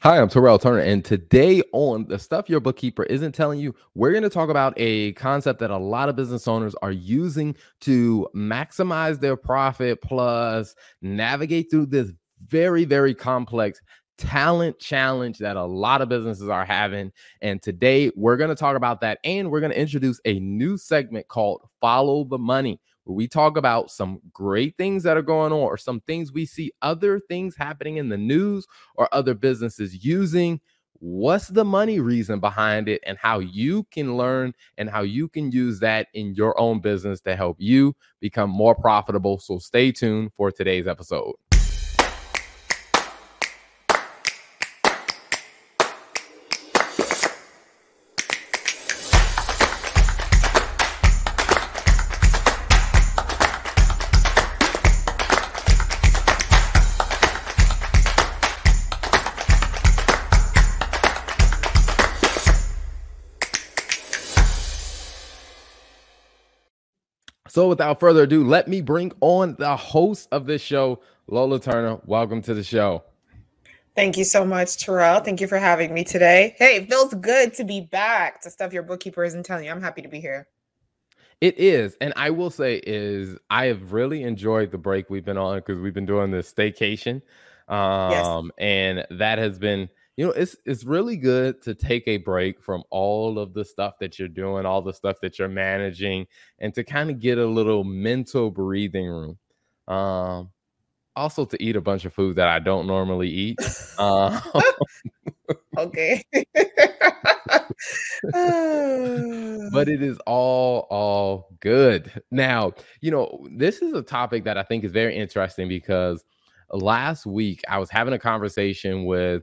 Hi, I'm Terrell Turner, and today on the stuff your bookkeeper isn't telling you, we're going to talk about a concept that a lot of business owners are using to maximize their profit plus navigate through this very, very complex talent challenge that a lot of businesses are having. And today we're going to talk about that, and we're going to introduce a new segment called Follow the Money where we talk about some great things that are going on or some things we see other things happening in the news or other businesses using. What's the money reason behind it, and how you can learn and how you can use that in your own business to help you become more profitable? So, stay tuned for today's episode. So, without further ado, let me bring on the host of this show, Lola Turner. Welcome to the show. Thank you so much, Terrell. Thank you for having me today. Hey, it feels good to be back to stuff your bookkeeper isn't telling you. I'm happy to be here. It is, and I will say is I have really enjoyed the break we've been on because we've been doing this staycation, um, yes. and that has been you know it's it's really good to take a break from all of the stuff that you're doing all the stuff that you're managing and to kind of get a little mental breathing room. Um also to eat a bunch of food that i don't normally eat. Um, okay. But it is all all good. Now you know this is a topic that i think is very interesting because last week i was having a conversation with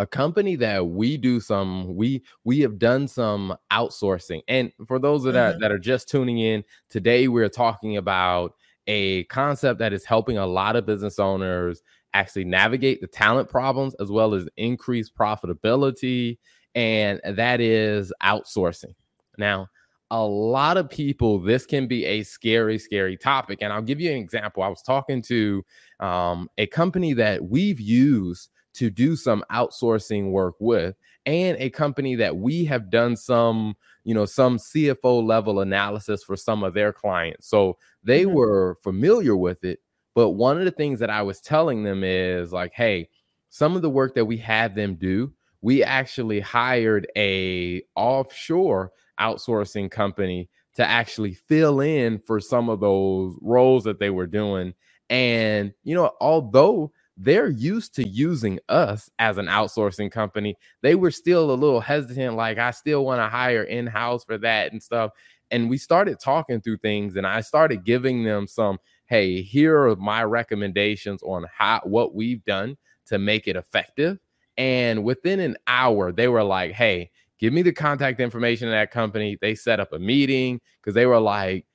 a company that we do some we we have done some outsourcing. And for those that mm-hmm. are that are just tuning in today we're talking about a concept that is helping a lot of business owners actually navigate the talent problems as well as increase profitability and that is outsourcing. Now a lot of people this can be a scary scary topic and i'll give you an example. I was talking to um, a company that we've used to do some outsourcing work with and a company that we have done some you know some cfo level analysis for some of their clients so they mm-hmm. were familiar with it but one of the things that i was telling them is like hey some of the work that we had them do we actually hired a offshore outsourcing company to actually fill in for some of those roles that they were doing and you know although they're used to using us as an outsourcing company. They were still a little hesitant, like, I still want to hire in house for that and stuff. And we started talking through things, and I started giving them some, hey, here are my recommendations on how what we've done to make it effective. And within an hour, they were like, hey, give me the contact information of that company. They set up a meeting because they were like,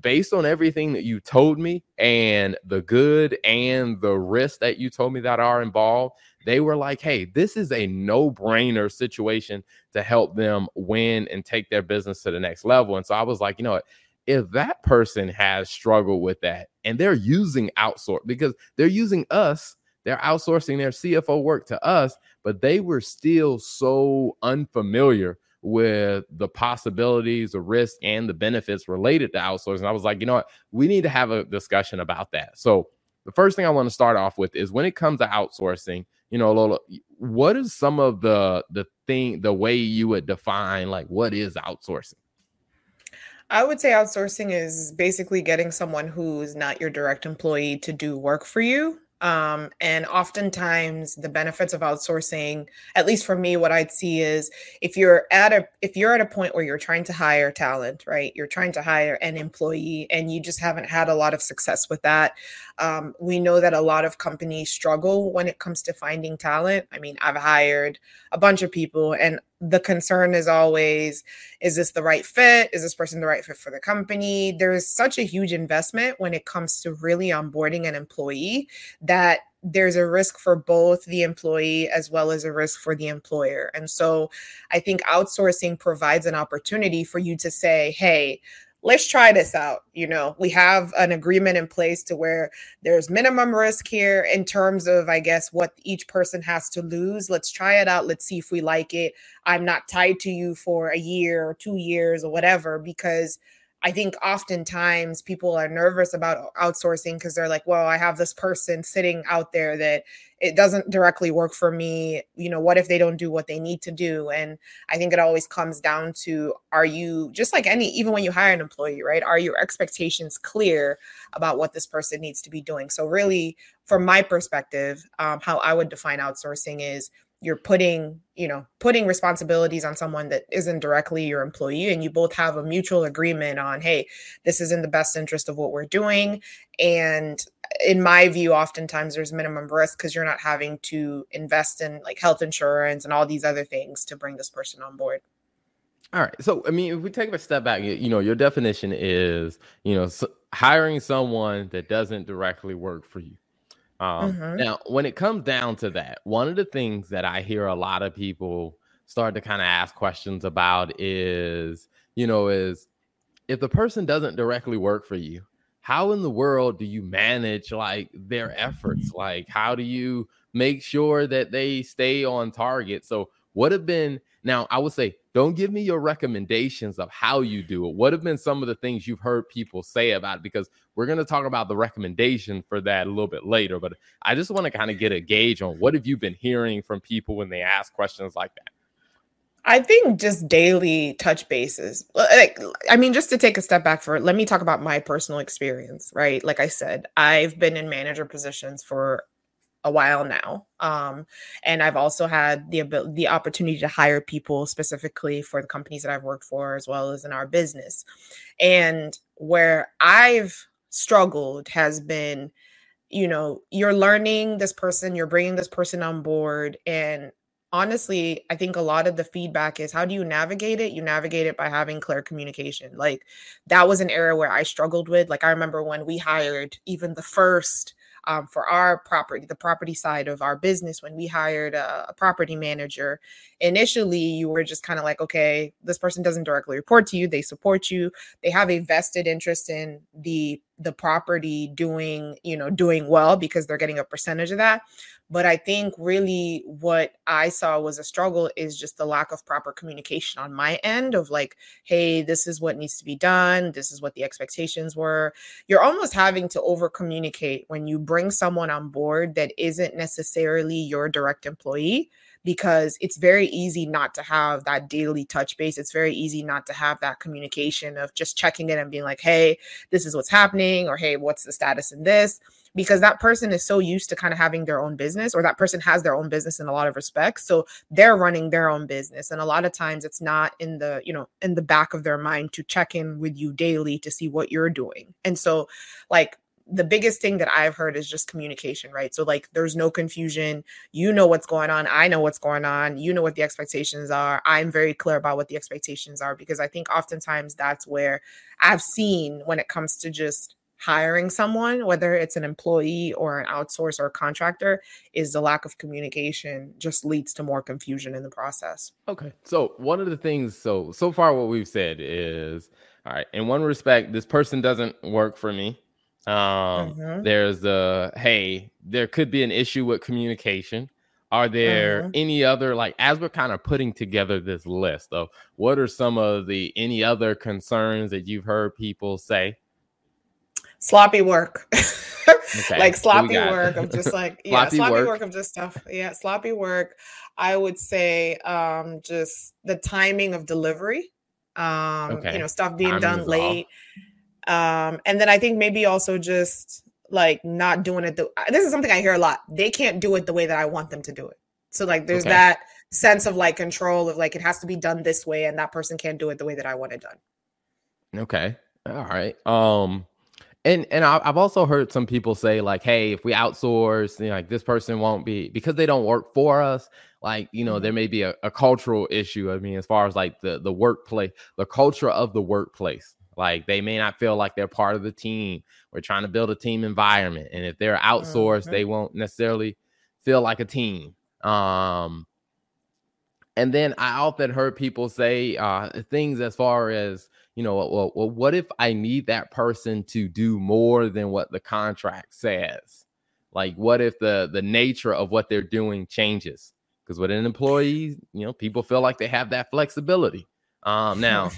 based on everything that you told me and the good and the risks that you told me that are involved, they were like, hey, this is a no brainer situation to help them win and take their business to the next level. And so I was like, you know what? If that person has struggled with that and they're using outsource because they're using us, they're outsourcing their CFO work to us, but they were still so unfamiliar with the possibilities, the risk, and the benefits related to outsourcing. I was like, you know what? We need to have a discussion about that. So the first thing I want to start off with is when it comes to outsourcing, you know, Lola, what is some of the the thing, the way you would define like what is outsourcing? I would say outsourcing is basically getting someone who's not your direct employee to do work for you. Um, and oftentimes the benefits of outsourcing, at least for me, what I'd see is if you're at a if you're at a point where you're trying to hire talent, right? You're trying to hire an employee and you just haven't had a lot of success with that. Um, we know that a lot of companies struggle when it comes to finding talent. I mean, I've hired a bunch of people and the concern is always is this the right fit? Is this person the right fit for the company? There's such a huge investment when it comes to really onboarding an employee that there's a risk for both the employee as well as a risk for the employer. And so i think outsourcing provides an opportunity for you to say hey let's try this out. You know, we have an agreement in place to where there's minimum risk here in terms of, I guess, what each person has to lose. Let's try it out. Let's see if we like it. I'm not tied to you for a year or two years or whatever, because I think oftentimes people are nervous about outsourcing because they're like, well, I have this person sitting out there that it doesn't directly work for me. You know, what if they don't do what they need to do? And I think it always comes down to are you just like any, even when you hire an employee, right? Are your expectations clear about what this person needs to be doing? So, really, from my perspective, um, how I would define outsourcing is you're putting you know putting responsibilities on someone that isn't directly your employee and you both have a mutual agreement on hey this is in the best interest of what we're doing. And uh, in my view oftentimes there's minimum risk because you're not having to invest in like health insurance and all these other things to bring this person on board. All right so i mean if we take a step back you know your definition is you know hiring someone that doesn't directly work for you um, mm-hmm. Now, when it comes down to that, one of the things that I hear a lot of people start to kind of ask questions about is, you know, is if the person doesn't directly work for you, how in the world do you manage like their efforts? Like, how do you make sure that they stay on target? So, what have been now? I would say don't give me your recommendations of how you do it. What have been some of the things you've heard people say about it? Because we're going to talk about the recommendation for that a little bit later. But I just want to kind of get a gauge on what have you been hearing from people when they ask questions like that? I think just daily touch bases. Like, I mean, just to take a step back for let me talk about my personal experience, right? Like I said, I've been in manager positions for a while now. Um, and I've also had the ability, the opportunity to hire people specifically for the companies that I've worked for, as well as in our business. And where I've struggled has been, you know, you're learning this person, you're bringing this person on board, and honestly, I think a lot of the feedback is how do you navigate it? You navigate it by having clear communication. Like that was an era where I struggled with. Like I remember when we hired even the first um, for our property, the property side of our business, when we hired a, a property manager, initially you were just kind of like, okay, this person doesn't directly report to you, they support you, they have a vested interest in the the property doing, you know, doing well because they're getting a percentage of that. But I think really what I saw was a struggle is just the lack of proper communication on my end of like, hey, this is what needs to be done. This is what the expectations were. You're almost having to over communicate when you bring someone on board that isn't necessarily your direct employee because it's very easy not to have that daily touch base. It's very easy not to have that communication of just checking in and being like, hey, this is what's happening, or hey, what's the status in this? Because that person is so used to kind of having their own business, or that person has their own business in a lot of respects. So they're running their own business. And a lot of times it's not in the, you know, in the back of their mind to check in with you daily to see what you're doing. And so, like, the biggest thing that I've heard is just communication, right? So, like, there's no confusion. You know what's going on. I know what's going on. You know what the expectations are. I'm very clear about what the expectations are because I think oftentimes that's where I've seen when it comes to just hiring someone, whether it's an employee or an outsource or a contractor, is the lack of communication just leads to more confusion in the process. Okay. So, one of the things, so, so far, what we've said is, all right, in one respect, this person doesn't work for me um, mm-hmm. There's a hey, there could be an issue with communication. Are there mm-hmm. any other like as we're kind of putting together this list of what are some of the any other concerns that you've heard people say? Sloppy work. okay. like sloppy work of just like yeah, sloppy, sloppy work. work of just stuff. Yeah, sloppy work. I would say um just the timing of delivery. Um, okay. you know, stuff being done late. Off um, and then I think maybe also just like not doing it. The, this is something I hear a lot. They can't do it the way that I want them to do it. So like there's okay. that sense of like control of like it has to be done this way and that person can't do it the way that I want it done. Okay. All right. Um and and I've also heard some people say like, hey, if we outsource, you know, like this person won't be because they don't work for us. Like you know, mm-hmm. there may be a, a, cultural issue. I mean, as far as like the the workplace, the culture of the workplace. Like they may not feel like they're part of the team. We're trying to build a team environment. And if they're outsourced, mm-hmm. they won't necessarily feel like a team. Um And then I often heard people say uh, things as far as, you know, well, well, what if I need that person to do more than what the contract says? Like, what if the the nature of what they're doing changes? Because with an employee, you know, people feel like they have that flexibility. Um, now,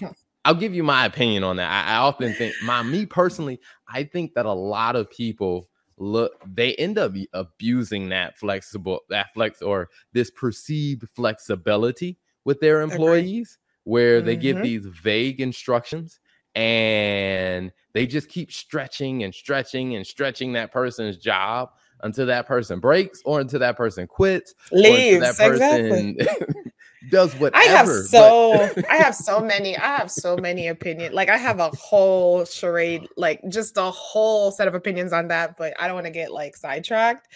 I'll give you my opinion on that. I, I often think, my me personally, I think that a lot of people look they end up abusing that flexible that flex or this perceived flexibility with their employees where mm-hmm. they give mm-hmm. these vague instructions and they just keep stretching and stretching and stretching that person's job until that person breaks or until that person quits leaves that person exactly. does whatever. I have so but... I have so many I have so many opinions. Like I have a whole charade, like just a whole set of opinions on that, but I don't want to get like sidetracked.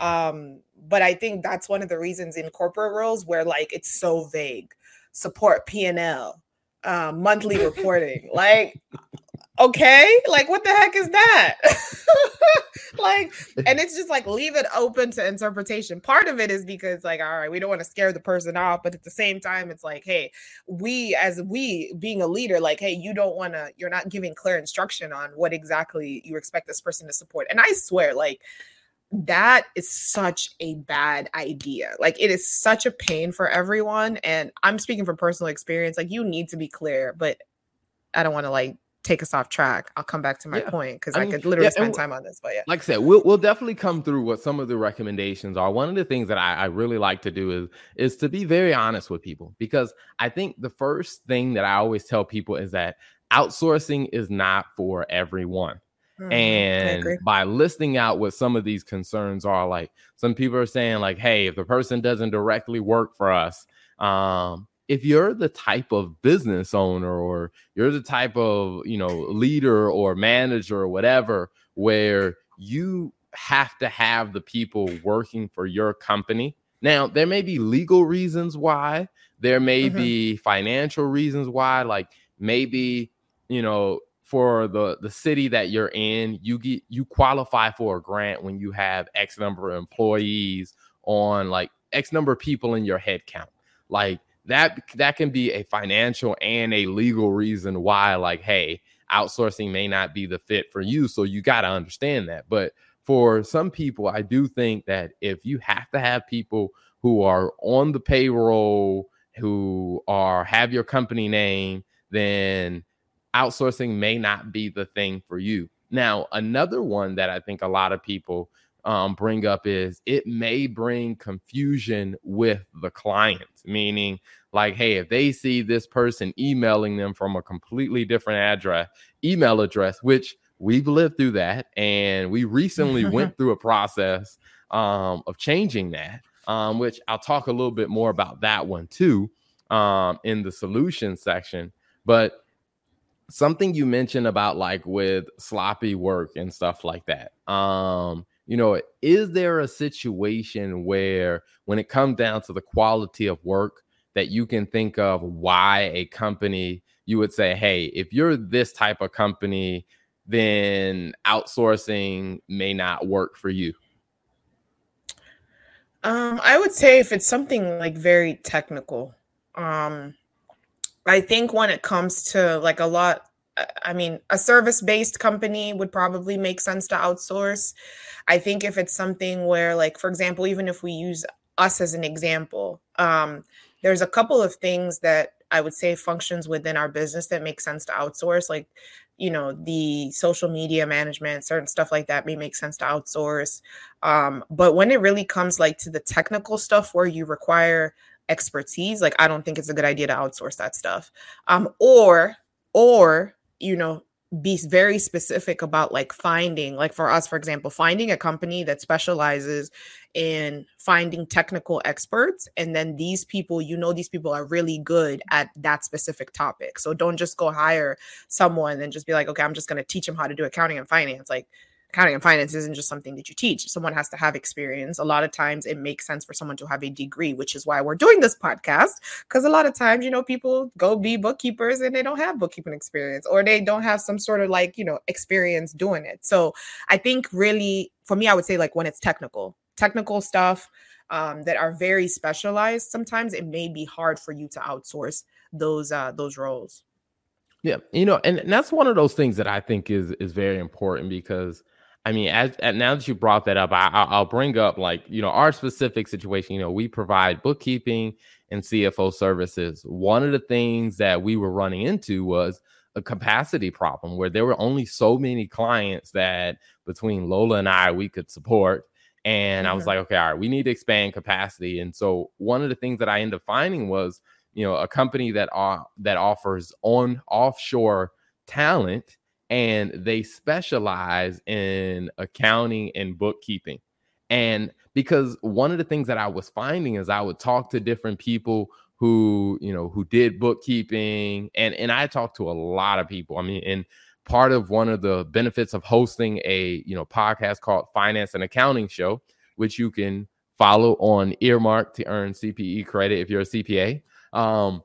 Um, but I think that's one of the reasons in corporate roles where like it's so vague. Support P and L, um, monthly reporting. like okay? Like what the heck is that? Like and it's just like leave it open to interpretation. Part of it is because like all right we don't want to scare the person off but at the same time it's like hey we as we being a leader like hey you don't want to you're not giving clear instruction on what exactly you expect this person to support. And i swear like that is such a bad idea. Like it is such a pain for everyone. And I'm speaking from personal experience. Like you need to be clear, but I don't want to like take us off track. I'll come back to my yeah. point because I, I, could literally yeah, spend time on this. But yeah, like I said, we'll we'll definitely come through what some of the recommendations are. One of the things that I, I really like to do is is to be very honest with people because I think the first thing that I always tell people is that outsourcing is not for everyone. Mm, and by listing out what some of these concerns are, like some people are saying, like, hey, if the person doesn't directly work for us, um, if you're the type of business owner or you're the type of you know leader or manager or whatever where you have to have the people working for your company now there may be legal reasons why there may mm-hmm. be financial reasons why like maybe you know for the the city that you're in you get you qualify for a grant when you have x number of employees on like x number of people in your head count. Like that that can be a financial and a legal reason why like hey outsourcing may not be the fit for you so you got to understand that. But for some people i do think that if you have to have people who are on the payroll who are have your company name then outsourcing may not be the thing for you now another one that i think a lot of people um, bring up is it may bring confusion with the client, meaning like, hey, if they see this person emailing them from a completely different address, email address, which we've lived through that, and we recently went through a process um, of changing that, um, which I'll talk a little bit more about that one too um, in the solution section. But something you mentioned about like with sloppy work and stuff like that. Um, you know, is there a situation where when it comes down to the quality of work that you can think of why a company you would say, hey, if you're this type of company, then outsourcing may not work for you? Um, I would say if it's something like very technical. Um, I think when it comes to like a lot I mean, a service based company would probably make sense to outsource. I think if it's something where, like, for example, even if we use us as an example, um, there's a couple of things that I would say functions within our business that make sense to outsource. Like, you know, the social media management, certain stuff like that may make sense to outsource. Um, but when it really comes like to the technical stuff where you require expertise, like I don't think it's a good idea to outsource that stuff. Um, or or you know, be very specific about like finding like for us for example finding a company that specializes in finding technical experts and then these people you know these people are really good at that specific topic so don't just go hire someone and just be like okay i'm just going to teach them how to do accounting and finance like accounting and finance isn't just something that you teach. Someone has to have experience. A lot of times it makes sense for someone to have a degree, which is why we're doing this podcast. Because a lot of times, you know, people go be bookkeepers and they don't have bookkeeping experience or they don't have some sort of like, you know, experience doing it. So I think really for me, I would say like when it's technical, technical stuff. um, that are very specialized, sometimes it may be hard for you to outsource those uh, those roles. Yeah, you know, and, and that's one of those things that I think is is very important because I mean, as, as now that you brought that up, I, I'll bring up like you know our specific situation. You know, we provide bookkeeping and CFO services. One of the things that we were running into was a capacity problem where there were only so many clients that between Lola and I we could support. And mm-hmm. I was mm-hmm. like, okay, all right, we need to expand capacity. And so one of the things that I ended up finding was, you know, a company that uh, that offers on offshore talent and they specialize in accounting and bookkeeping. And because one of the things that I was finding is I would talk to different people who, you know, who did bookkeeping and and I talked to a lot of people. I mean, and part of one of the benefits of hosting a, you know, podcast called Finance and Accounting Show, which you can follow on Earmark to earn CPE credit if you're a CPA. Um,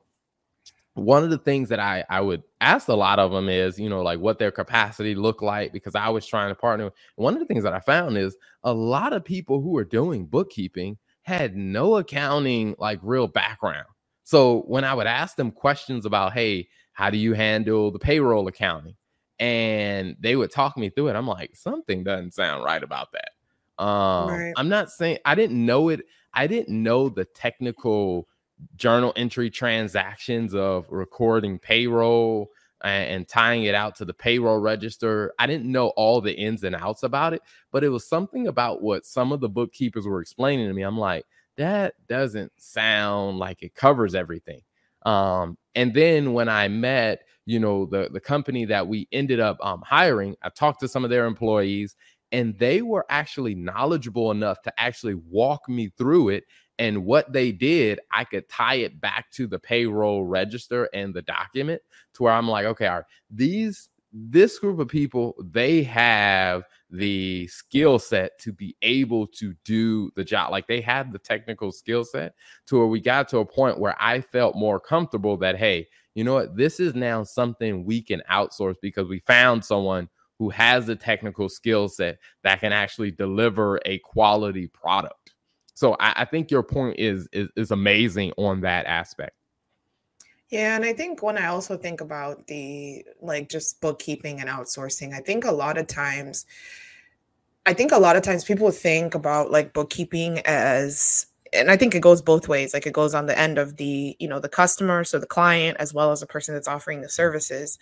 one of the things that I I would ask a lot of them is, you know, like what their capacity looked like because I was trying to partner. One of the things that I found is a lot of people who are doing bookkeeping had no accounting like real background. So when I would ask them questions about, hey, how do you handle the payroll accounting? And they would talk me through it. I'm like, something doesn't sound right about that. Um, right. I'm not saying I didn't know it. I didn't know the technical journal entry transactions of recording payroll and, and, tying it out to the payroll register. I didn't know all the ins and outs about it, but it was something about what some of the bookkeepers were explaining to me. I'm like, that doesn't sound like it covers everything. Um, and then when I met, you know, the the company that we ended up um, hiring, I talked to some of their employees, and they were actually knowledgeable enough to actually walk me through it and what they did, I could tie it back to the payroll register and the document to where I'm like, okay, all right, these this group of people, they have the skill set to be able to do the job. Like they had the technical skill set to where we got to a point where I felt more comfortable that, hey, you know what, this is now something we can outsource because we found someone who has the technical skill set that can actually deliver a quality product. So I, I think your point is, is is amazing on that aspect. Yeah, and I think when I also think about the like just bookkeeping and outsourcing, I think a lot of times I think a lot of times people think about like bookkeeping as and I think it goes both ways. Like it goes on the end of the, you know, the customer, so the client as well as the person that's offering the services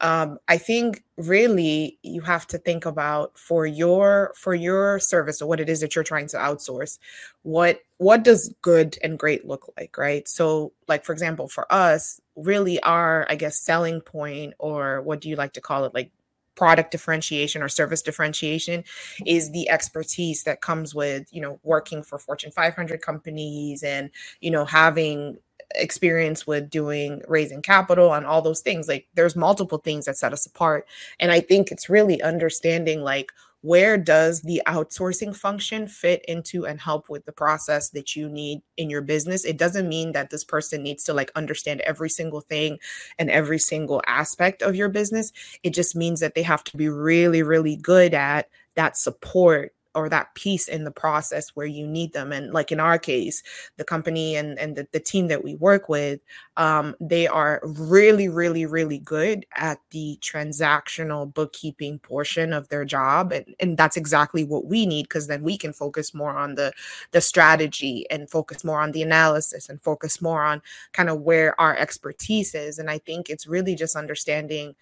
um, i think really you have to think about for your for your service or what it is that you're trying to outsource what what does good and great look like right? So like for example for us really our i guess selling point or what do you like to call it like product differentiation or service differentiation is the expertise that comes with you know working for fortune 500 companies and you know having experience with doing raising capital and all those things like there's multiple things that set us apart. And i think it's really understanding like where does the outsourcing function fit into and help with the process that you need in your business? It doesn't mean that this person needs to like understand every single thing and every single aspect of your business. It just means that they have to be really really good at that support or that piece in the process where you need them and like in our case the company and and the, the team that we work with um, they are really really really good at the transactional bookkeeping portion of their job and, and that's exactly what we need because then we can focus more on the the strategy and focus more on the analysis and focus more on kind of where our expertise is and i think it's really just understanding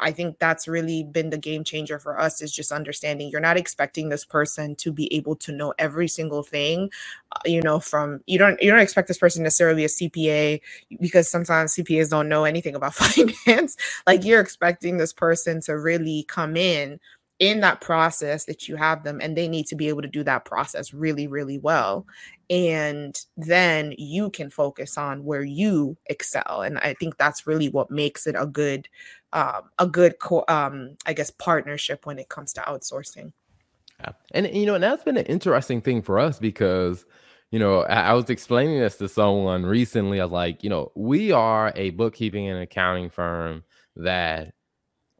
I think that's really been the game changer for us is just understanding you're not expecting this person to be able to know every single thing, uh, you know, from you don't you don't expect this person necessarily a CPA because sometimes CPAs don't know anything about finance. like you're expecting this person to really come in in that process that you have them and they need to be able to do that process really really well and then you can focus on where you excel and i think that's really what makes it a good um, a good co- um, i guess partnership when it comes to outsourcing yeah. and you know and that's been an interesting thing for us because you know I, I was explaining this to someone recently i was like you know we are a bookkeeping and accounting firm that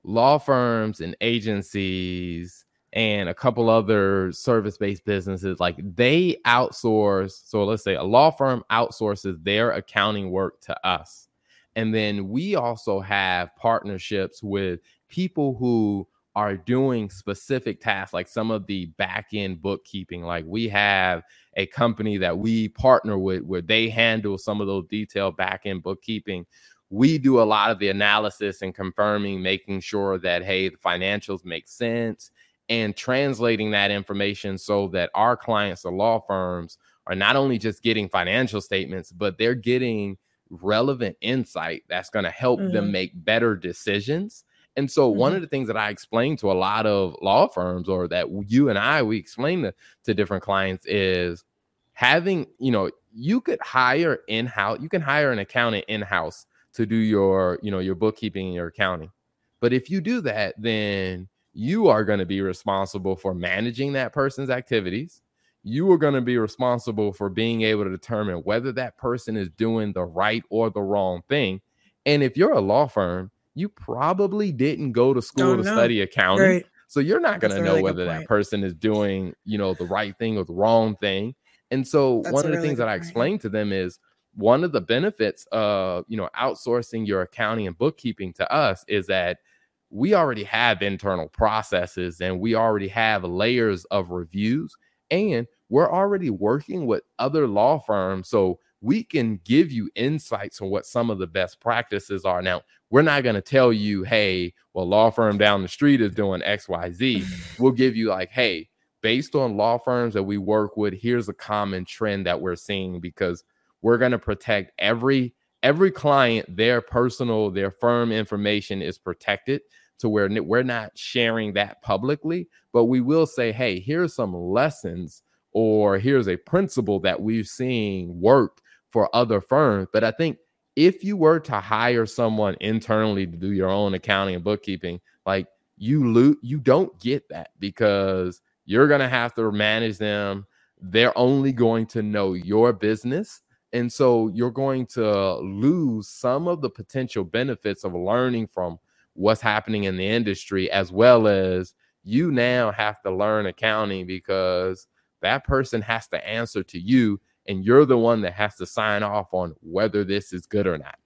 law firms and agencies and a couple other service based businesses, like they outsource. So let's say a law firm outsources their accounting work to us. And then we also have partnerships with people who are doing specific tasks, like some of the back end bookkeeping. Like we have a company that we partner with where they handle some of those detailed back end bookkeeping. We do a lot of the analysis and confirming, making sure that, hey, the financials make sense and translating that information so that our clients, the law firms, are not only just getting financial statements, but they're getting relevant insight that's going to help mm-hmm. them make better decisions. And so, mm-hmm. one of the things that I explain to a lot of law firms, or that you and I we explain to, to different clients, is having you know you could hire in house, you can hire an accountant in house to do your you know your bookkeeping and your accounting. But if you do that, then you are going to be responsible for managing that person's activities. You are going to be responsible for being able to determine whether that person is doing the right or the wrong thing. And if you're a law firm, you probably didn't go to school to study accounting. Right. So you're not going to know really whether that person is doing, you know, the right thing or the wrong thing. And so That's one of the really things that I explain to them is one of the benefits of, you know, outsourcing your accounting and bookkeeping to us is that we already have internal processes and we already have layers of reviews and we're already working with other law firms so we can give you insights on what some of the best practices are. Now we're not going to tell you hey well law firm down the street is doing xyz we'll give you like hey based on law firms that we work with here's a common trend that we're seeing because we're going to protect every every client their personal their firm information is protected to where we're not sharing that publicly, but we will say, hey, here's some lessons or here's a principle that we've seen work for other firms. But I think if you were to hire someone internally to do your own accounting and bookkeeping, like you lose, you don't get that because you're going to have to manage them. They're only going to know your business. And so you're going to lose some of the potential benefits of learning from what's happening in the industry, as well as you now have to learn accounting because that person has to answer to you, and you're the one that has to sign off on whether this is good or not.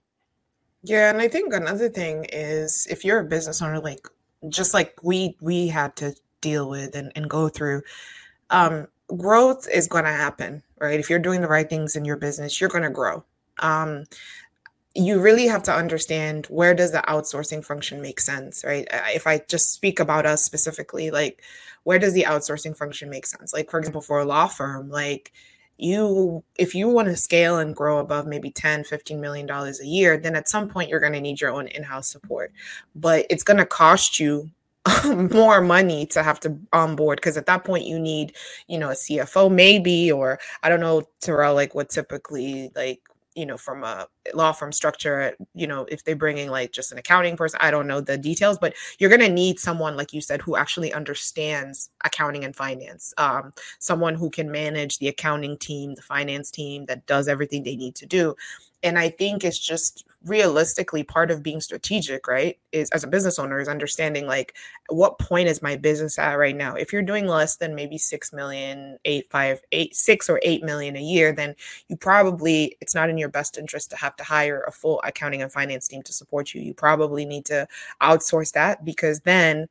Yeah, and I think another thing is if you're a business owner, like just like we we had to deal with and, and go through, um, growth is going to happen, right? If you're doing the right things in your business, you're going to grow. Um, you really have to understand where does the outsourcing function make sense right if i just speak about us specifically like where does the outsourcing function make sense like for example for a law firm like you if you want to scale and grow above maybe 10 15 million dollars a year then at some point you're going to need your own in-house support but it's going to cost you more money to have to onboard because at that point you need you know a cfo maybe or i don't know terrell like what typically like you know from a law firm structure you know if they're bringing like just an accounting person i don't know the details but you're going to need someone like you said who actually understands accounting and finance um, someone who can manage the accounting team the finance team that does everything they need to do and i think it's just realistically part of being strategic right is as a business owner is understanding like what point is my business at right now? If you're doing less than maybe six million eight five eight six or eight million a year then you probably it's not in your best interest to have to hire a full accounting and finance team to support you. You probably need to outsource that because then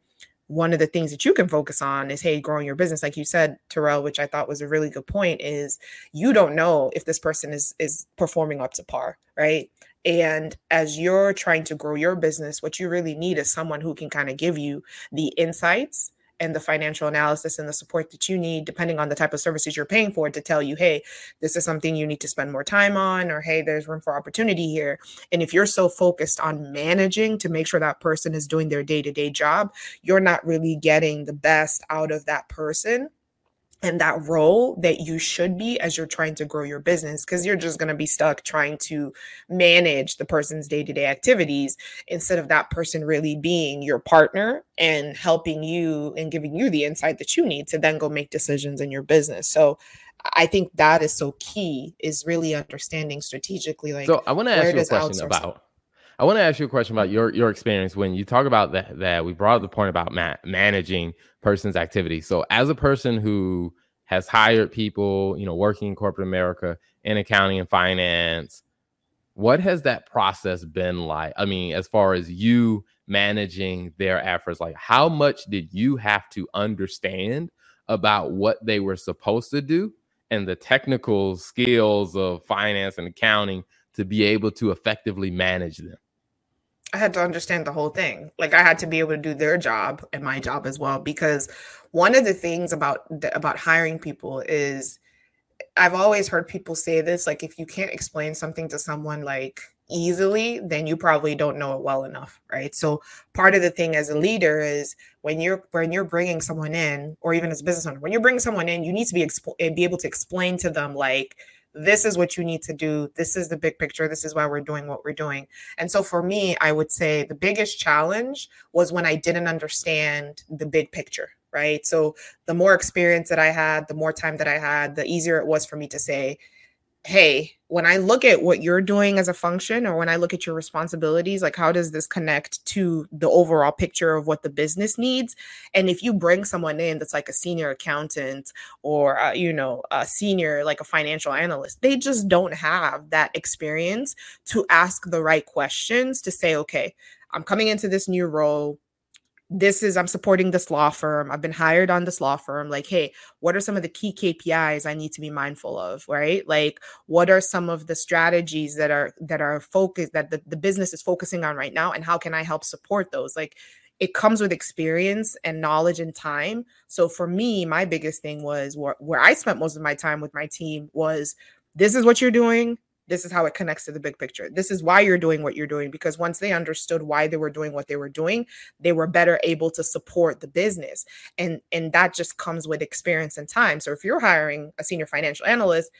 one of the things that you can focus on is hey growing your business like you said terrell which i thought was a really good point is you don't know if this person is is performing up to par right? And as you're trying to grow your business what you really need is someone who can kind of give you the insights and the financial analysis and the support that you need, depending on the type of services you're paying for, to tell you, hey, this is something you need to spend more time on, or hey, there's room for opportunity here. And if you're so focused on managing to make sure that person is doing their day to day job, you're not really getting the best out of that person and that role that you should be as you're trying to grow your business because you're just going to be stuck trying to manage the person's day-to-day activities instead of that person really being your partner and helping you and giving you the insight that you need to then go make decisions in your business. So i think that is so key is really understanding strategically like so i want to ask you a question about I want to ask you a question about your your experience when you talk about that. That we brought up the point about ma- managing person's activity. So, as a person who has hired people, you know, working in corporate America in accounting and finance, what has that process been like? I mean, as far as you managing their efforts, like how much did you have to understand about what they were supposed to do and the technical skills of finance and accounting to be able to effectively manage them? I had to understand the whole thing. Like I had to be able to do their job and my job as well because one of the things about about hiring people is I've always heard people say this like if you can't explain something to someone like easily, then you probably don't know it well enough, right? So part of the thing as a leader is when you're when you're bringing someone in, or even as a business owner, when you're bringing someone in, you need to be exp- be able to explain to them like this is what you need to do. This is the big picture. This is why we're doing what we're doing. And so for me, I would say the biggest challenge was when I didn't understand the big picture, right? So the more experience that I had, the more time that I had, the easier it was for me to say, hey, when I look at what you're doing as a function or when I look at your responsibilities, like how does this connect to the overall picture of what the business needs? And if you bring someone in that's like a senior accountant or, uh, you know, a senior, like a financial analyst, they just don't have that experience to ask the right questions to say, okay, I'm coming into this new role this is I'm supporting this law firm. I've been hired on this law firm. Like, hey, what are some of the key KPIs I need to be mindful of, right? Like, what are some of the strategies that are that are focused that the, the business is focusing on right now and how can I help support those? Like it comes with experience and knowledge and time. So for me, my biggest thing was where, where I spent most of my time with my team was this is what you're doing this is how it connects to the big picture. This is why you're doing what you're doing because once they understood why they were doing what they were doing, they were better able to support the business. And and that just comes with experience and time. So if you're hiring a senior financial analyst,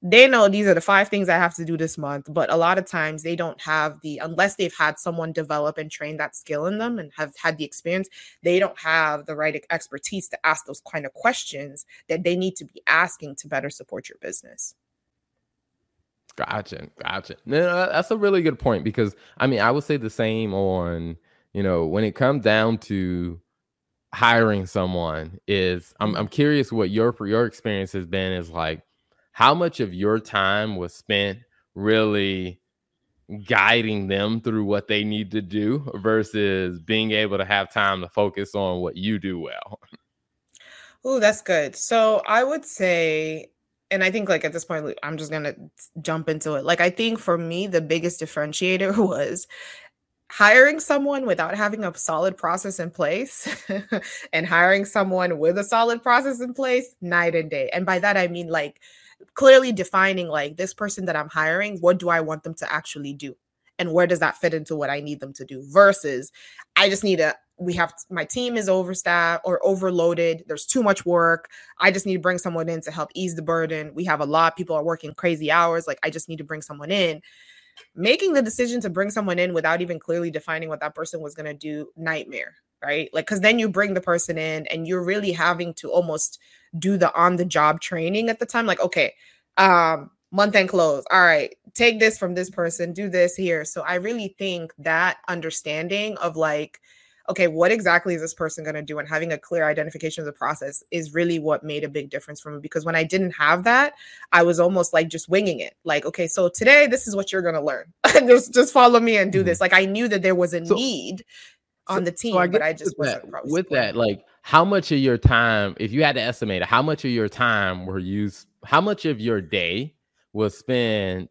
they know these are the five things I have to do this month, but a lot of times they don't have the unless they've had someone develop and train that skill in them and have had the experience, they don't have the right expertise to ask those kind of questions that they need to be asking to better support your business. Gotcha, gotcha. No, uh, that's a really good point because I mean, I would say the same on you know when it comes down to hiring someone. Is I'm I'm curious what your your experience has been. Is like how much of your time was spent really guiding them through what they need to do versus being able to have time to focus on what you do well. Oh, that's good. So I would say and I think like at this point, I'm just gonna jump into it. Like I think for me, the biggest differentiator was hiring someone without having a solid process in place and hiring someone with a solid process in place night and day. And by that I mean like clearly defining like this person that I'm hiring, what do I want them to actually do? And where does that fit into what I need them to do versus I just need a we have my team is overstaffed or overloaded there's too much work. I just need to bring someone in to help ease the burden. We have a lot people are working crazy hours like i just need to bring someone in. Making the decision to bring someone in without even clearly defining what that person was going to do nightmare right? Like because then you bring the person in and you're really having to almost do the on the job training at the time like okay um month end close all right take this from this person do this here so i really think that understanding of like okay, what exactly is this person going to do? And having a clear identification of the process is really what made a big difference for me because when I didn't have that, I was almost like just winging it. Like, okay, so today this is what you're going to learn. just just follow me and do mm-hmm. this. Like I knew that there was a so, need on the team, so I but I just with wasn't that, with that. Like, how much of your time, if you had to estimate it, how much of your time were used? How much of your day was spend,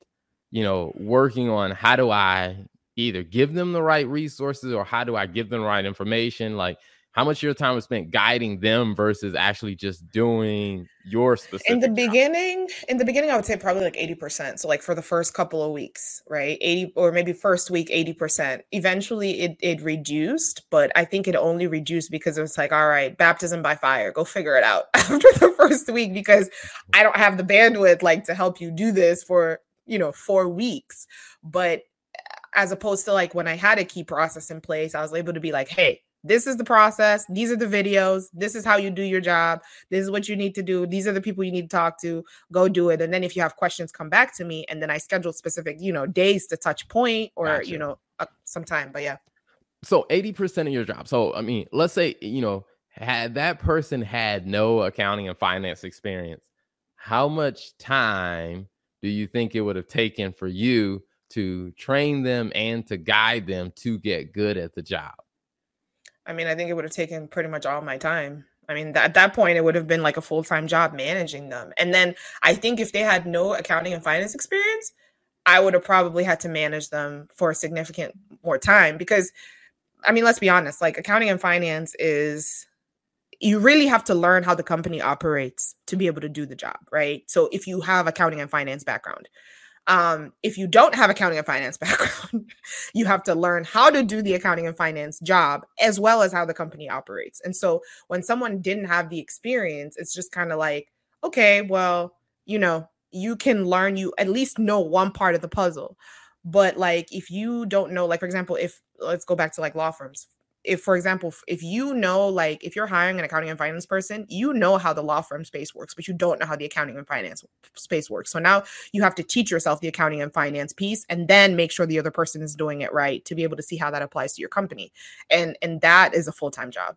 you know, working on how do I either give them the right resources or how do I give them the right information? Like how much of your time was spent guiding them versus actually just doing your specific in the beginning in the beginning i would say probably like 80% so like for the first couple of weeks right? 80 or maybe first week 80% eventually it, it reduced but i think it only reduced because it was like all right baptism by fire. Go figure it out after the first week because i don't have the bandwidth like to help you do this for you know four weeks. But uh, as opposed to like when I had a key process in place, I was able to be like, hey, this is the process. These are the videos. This is how you do your job. This is what you need to do. These are the people you need to talk to. Go do it. And then if you have questions, come back to me. And then I schedule specific, you know, days to touch point or, gotcha. you know, uh, some time. But yeah. So 80% of your job. So, I mean, let's say, you know, had that person had no accounting and finance experience, how much time do you think it would have taken for you to train them and to guide them to get good at the job? I mean, I think it would have taken pretty much all my time. I mean, th- at that point, it would have been like a full time job managing them. And then I think if they had no accounting and finance experience, I would have probably had to manage them for a significant more time because, I mean, let's be honest, like accounting and finance is you really have to learn how the company operates to be able to do the job, right? So if you have accounting and finance background, um, if you don't have accounting and finance background, you have to learn how to do the accounting and finance job as well as how the company operates. And so when someone didn't have the experience, it's just kind of like, okay, well, you know, you can learn, you at least know one part of the puzzle. But like if you don't know, like for example, if let's go back to like law firms, if for example if you know like if you're hiring an accounting and finance person you know how the law firm space works but you don't know how the accounting and finance space works so now you have to teach yourself the accounting and finance piece and then make sure the other person is doing it right to be able to see how that applies to your company and and that is a full-time job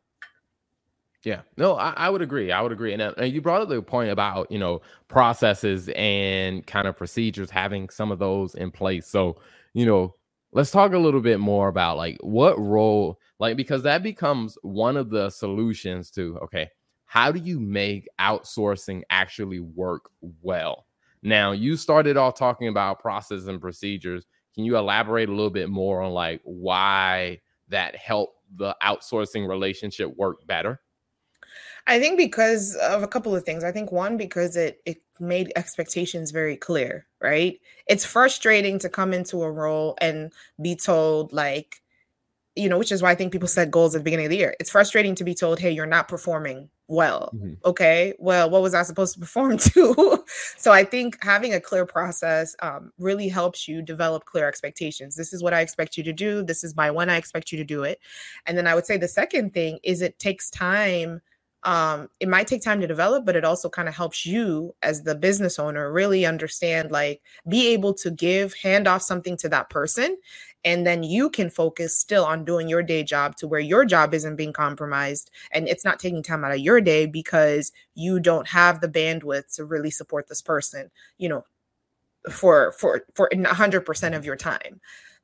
yeah, no, I, I, would agree. I would agree. And, uh, and you brought up the point about, you know, processes and kind of procedures, having some of those in place. So, you know, let's talk a little bit more about like what role like because that becomes one of the solutions to okay how do you make outsourcing actually work well now you started off talking about process and procedures can you elaborate a little bit more on like why that helped the outsourcing relationship work better I think because of a couple of things. I think one because it it made expectations very clear, right? It's frustrating to come into a role and be told like you know, which is why I think people set goals at the beginning of the year. It's frustrating to be told, "Hey, you're not performing well." Mm-hmm. Okay, well, what was I supposed to perform to? so I think having a clear process um, really helps you develop clear expectations. This is what I expect you to do. This is by when I expect you to do it. And then I would say the second thing is it takes time um, it might take time to develop, but it also kind of helps you as the business owner really understand, like, be able to give, hand off something to that person. And then you can focus still on doing your day job to where your job isn't being compromised and it's not taking time out of your day because you don't have the bandwidth to really support this person, you know, for for for 100% of your time.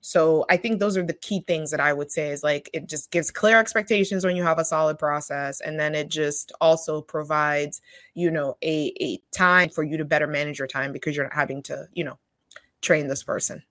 So I think those are the key things that I would say is like it just gives clear expectations when you have a solid process. And then it just also provides, you know, a, a time for you to better manage your time because you're not having to, you know, train this person.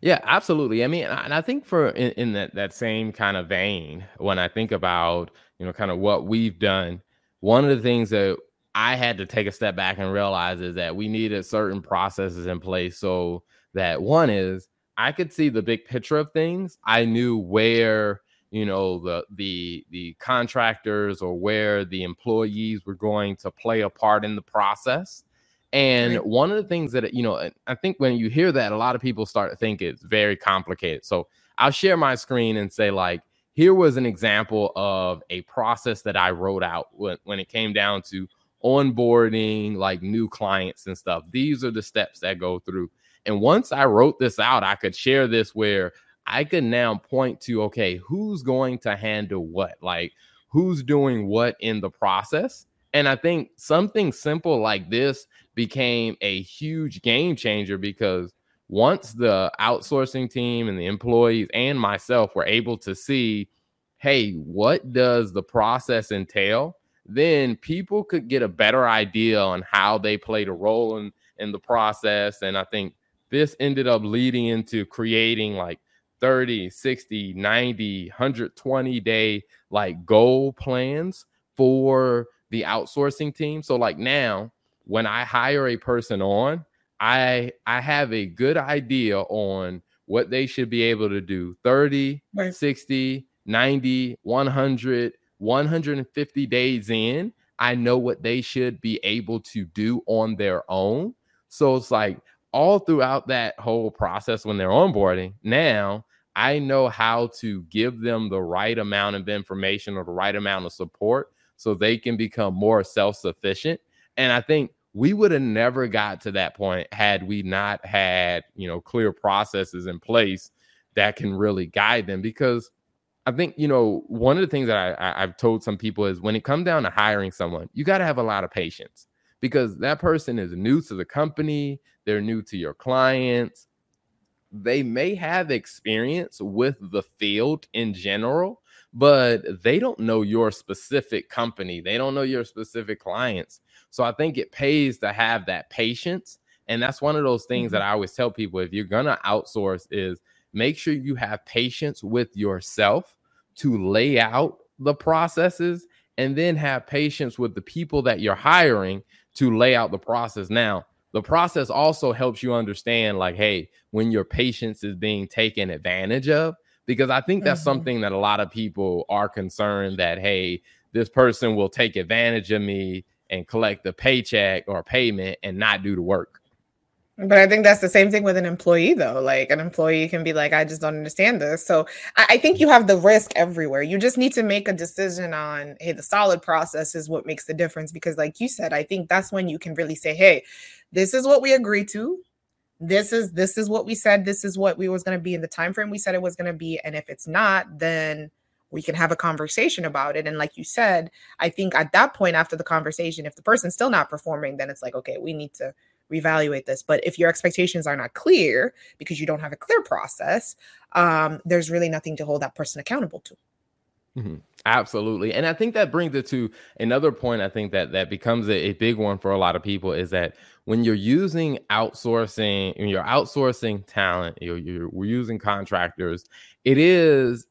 Yeah, absolutely. I mean, and I think for in, in that that same kind of vein, when I think about you know kind of what we've done, one of the things that I had to take a step back and realize is that we needed certain processes in place so that one is I could see the big picture of things. I knew where you know the the the contractors or where the employees were going to play a part in the process. And right. one of the things that you know, I think when you hear that, a lot of people start to think it's very complicated. So I'll share my screen and say like, here was an example of a process that I wrote out when, when it came down to onboarding like new clients and stuff. These are the steps that go through. And once I wrote this out, I could share this where I could now point to okay, who's going to handle what? Like, who's doing what in the process? And I think something simple like this became a huge game changer because once the outsourcing team and the employees and myself were able to see, hey, what does the process entail? Then people could get a better idea on how they played a role in, in the process. And I think this ended up leading into creating like 30, 60, 90, 120 day like goal plans for the outsourcing team. So like now when I hire a person on, I I have a good idea on what they should be able to do 30, right. 60, 90, 100, 150 days in. I know what they should be able to do on their own. So it's like all throughout that whole process when they're onboarding, now I know how to give them the right amount of information or the right amount of support so they can become more self sufficient. And I think we would have never got to that point had we not had, you know, clear processes in place that can really guide them because I think you know one of the things that I, have told some people is when it comes down to hiring someone, you got to have a lot of patience because that person is new to the company, they're new to your clients, they may have experience with the field in general, but they don't know your specific company, they don't know your specific clients. So I think it pays to have that patience, and that's one of those things mm-hmm. that I always tell people: if you're gonna outsource, is make sure you have patience with yourself to lay out the processes and then have patience with the people that you're hiring to lay out the process. Now, the process also helps you understand, like, hey, when your patience is being taken advantage of, because I think that's mm-hmm. something that a lot of people are concerned that, hey, this person will take advantage of me and collect the paycheck or payment and not do the work. But I think that's the same thing with an employee, though. Like an employee can be like, I just don't understand this. So I, I, think you have the risk everywhere. You just need to make a decision on, hey, the solid process is what makes the difference. Because, like you said, I think that's when you can really say, hey, this is what we agreed to. This is this is what we said. This is what we was going to be in the time frame we said it was going to be. And if it's not, then we can have a conversation about it. And like you said, I think at that point after the conversation, if the person's still not performing, then it's like, okay, we need to reevaluate this. But if your expectations are not clear because you don't have a clear process, um, there's really nothing to hold that person accountable to. Mm-hmm. Absolutely, and I think that brings it to another point. I think that that becomes a, a big one for a lot of people is that when you're using outsourcing, when you're outsourcing talent, you're, you're we're using contractors. It is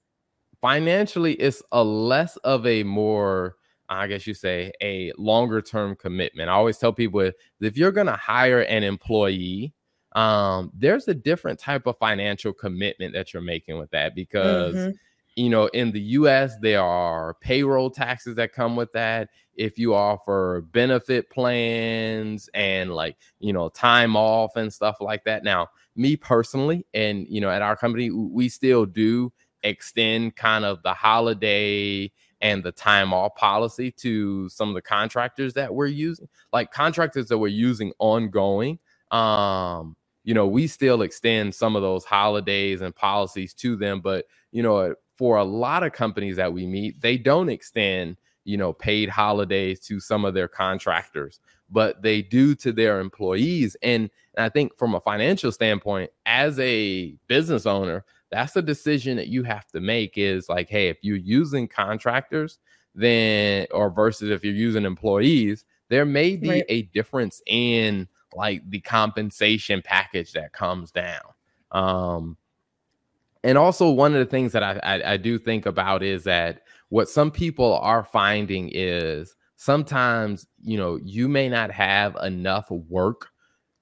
financially, it's a less of a more I guess you say, a longer term commitment. I always tell people if, you're going to hire an employee, um, there's a different type of financial commitment that you're making with that because, mm-hmm. you know, in the US, there are payroll taxes that come with that. If you offer benefit plans and like, you know, time off and stuff like that. Now, me personally, and, you know, at our company, we still do extend kind of the holiday and the time off policy to some of the contractors that we're using, like contractors that we're using ongoing. Um, you know, we still extend some of those holidays and policies to them, but you know, for a lot of companies that we meet, they don't extend, you know, paid holidays to some of their contractors, but they do to their employees. And, and I think from a financial standpoint, as a business owner, that's a decision that you have to make is like hey if you're using contractors then or versus if you're using employees there may be right. a difference in like the compensation package that comes down um and also one of the things that I, I, I do think about is that what some people are finding is sometimes you know you may not have enough work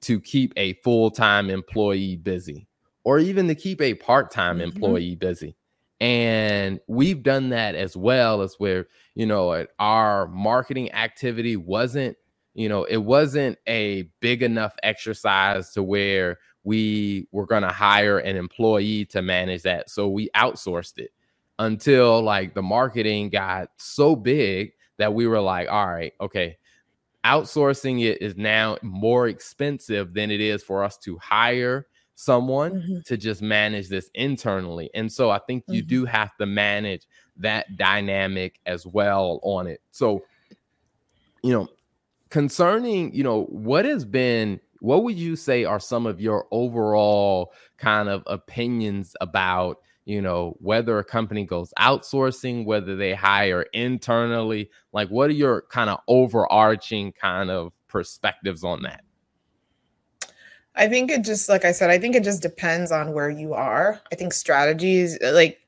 to keep a full-time employee busy or even to keep a part-time mm-hmm. employee busy and we've done that as well as where you know our marketing activity wasn't you know it wasn't a big enough exercise to where we were going to hire an employee to manage that so we outsourced it until like the marketing got so big that we were like all right okay outsourcing it is now more expensive than it is for us to hire someone mm-hmm. to just manage this internally. And so I think you mm-hmm. do have to manage that dynamic as well on it. So, you know, concerning, you know, what has been what would you say are some of your overall kind of opinions about you know whether a company goes outsourcing whether they hire internally like what are your kind of overarching kind of perspectives on that I think it just, like I said, I think it just depends on where you are. I think strategies, uh, like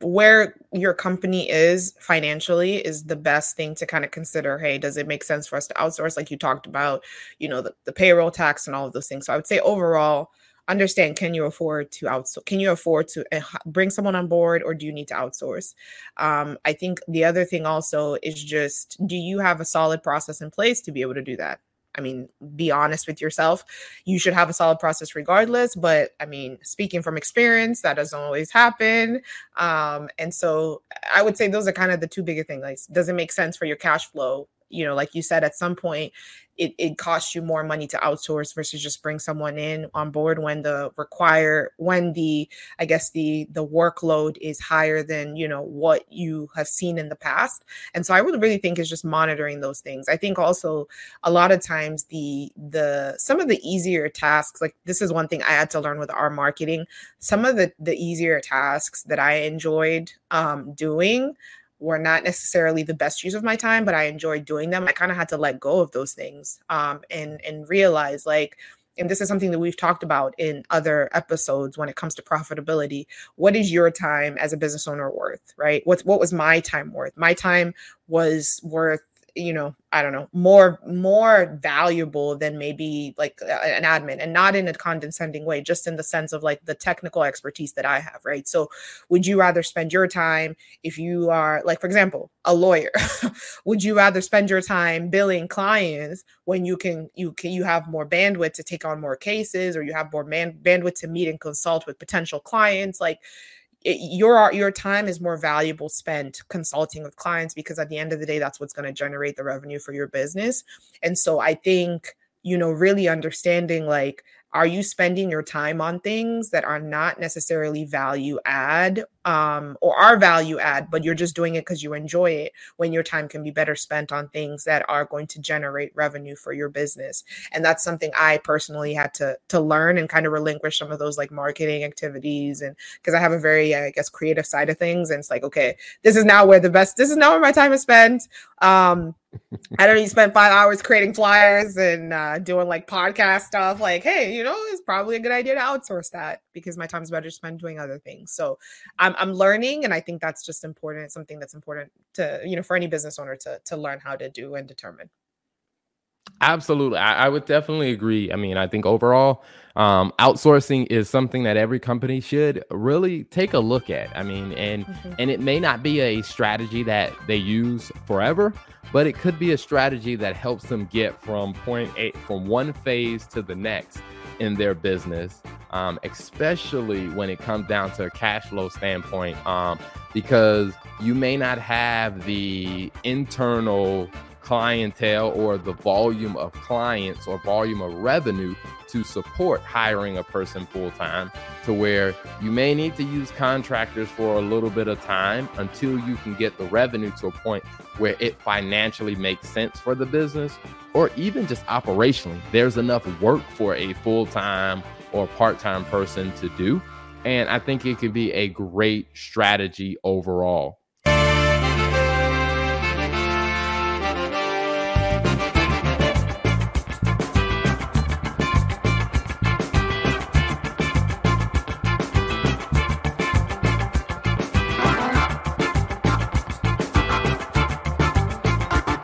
where your company is financially, is the best thing to kind of consider. Hey, does it make sense for us to outsource? Like you talked about, you know, the, the payroll tax and all of those things. So I would say overall, understand can you afford to outsource can you afford to uh, bring someone on board or do you need to outsource um, i think the other thing also is just do you have a solid process in place to be able to do that I mean, be honest with yourself. You should have a solid process regardless. But I mean, speaking from experience, that doesn't always happen. Um, and so I would say those are kind of the two bigger things. Like, does it make sense for your cash flow? You know, like you said, at some point, it, it costs you more money to outsource versus just bring someone in on board when the require when the i guess the the workload is higher than you know what you have seen in the past. And so i would really think is just monitoring those things. I think also a lot of times the the some of the easier tasks like this is one thing i had to learn with our marketing. Some of the the easier tasks that i enjoyed um, doing were not necessarily the best use of my time, but I enjoyed doing them. I kind of had to let go of those things um, and and realize like, and this is something that we've talked about in other episodes when it comes to profitability. What is your time as a business owner worth? Right? What what was my time worth? My time was worth you know i don't know more more valuable than maybe like an admin and not in a condescending way just in the sense of like the technical expertise that i have right? So would you rather spend your time if you are like for example a lawyer would you rather spend your time billing clients when you can you can you have more bandwidth to take on more cases or you have more man, bandwidth to meet and consult with potential clients? Like your uh, your time is more valuable spent consulting with clients because at the end of the day that's what's going to generate the revenue for your business. And so i think you know really understanding like are you spending your time on things that are not necessarily value add um, or are value add but you're just doing it because you enjoy it when your time can be better spent on things that are going to generate revenue for your business and that's something i personally had to to learn and kind of relinquish some of those like marketing activities and because i have a very i guess creative side of things and it's like okay this is now where the best this is now where my time is spent um I don't even spend five hours creating flyers and uh, doing like podcast stuff. Like, hey, you know, it's probably a good idea to outsource that because my time's better spent doing other things. So I'm, I'm learning, and I think that's just important. It's something that's important to you know for any business owner to to learn how to do and determine. Absolutely. I, I, would definitely agree. I mean, I think overall, um, outsourcing is something that every company should really take a look at. I mean, and mm-hmm. and it may not be a strategy that they use forever, but it could be a strategy that helps them get from point eight from one phase to the next in their business, um, especially when it comes down to a cash flow standpoint, um, because you may not have the internal clientele or the volume of clients or volume of revenue to support hiring a person full time to where you may need to use contractors for a little bit of time until you can get the revenue to a point where it financially makes sense for the business or even just operationally. There's enough work for a full time or part time person to do and I think it could be a great strategy overall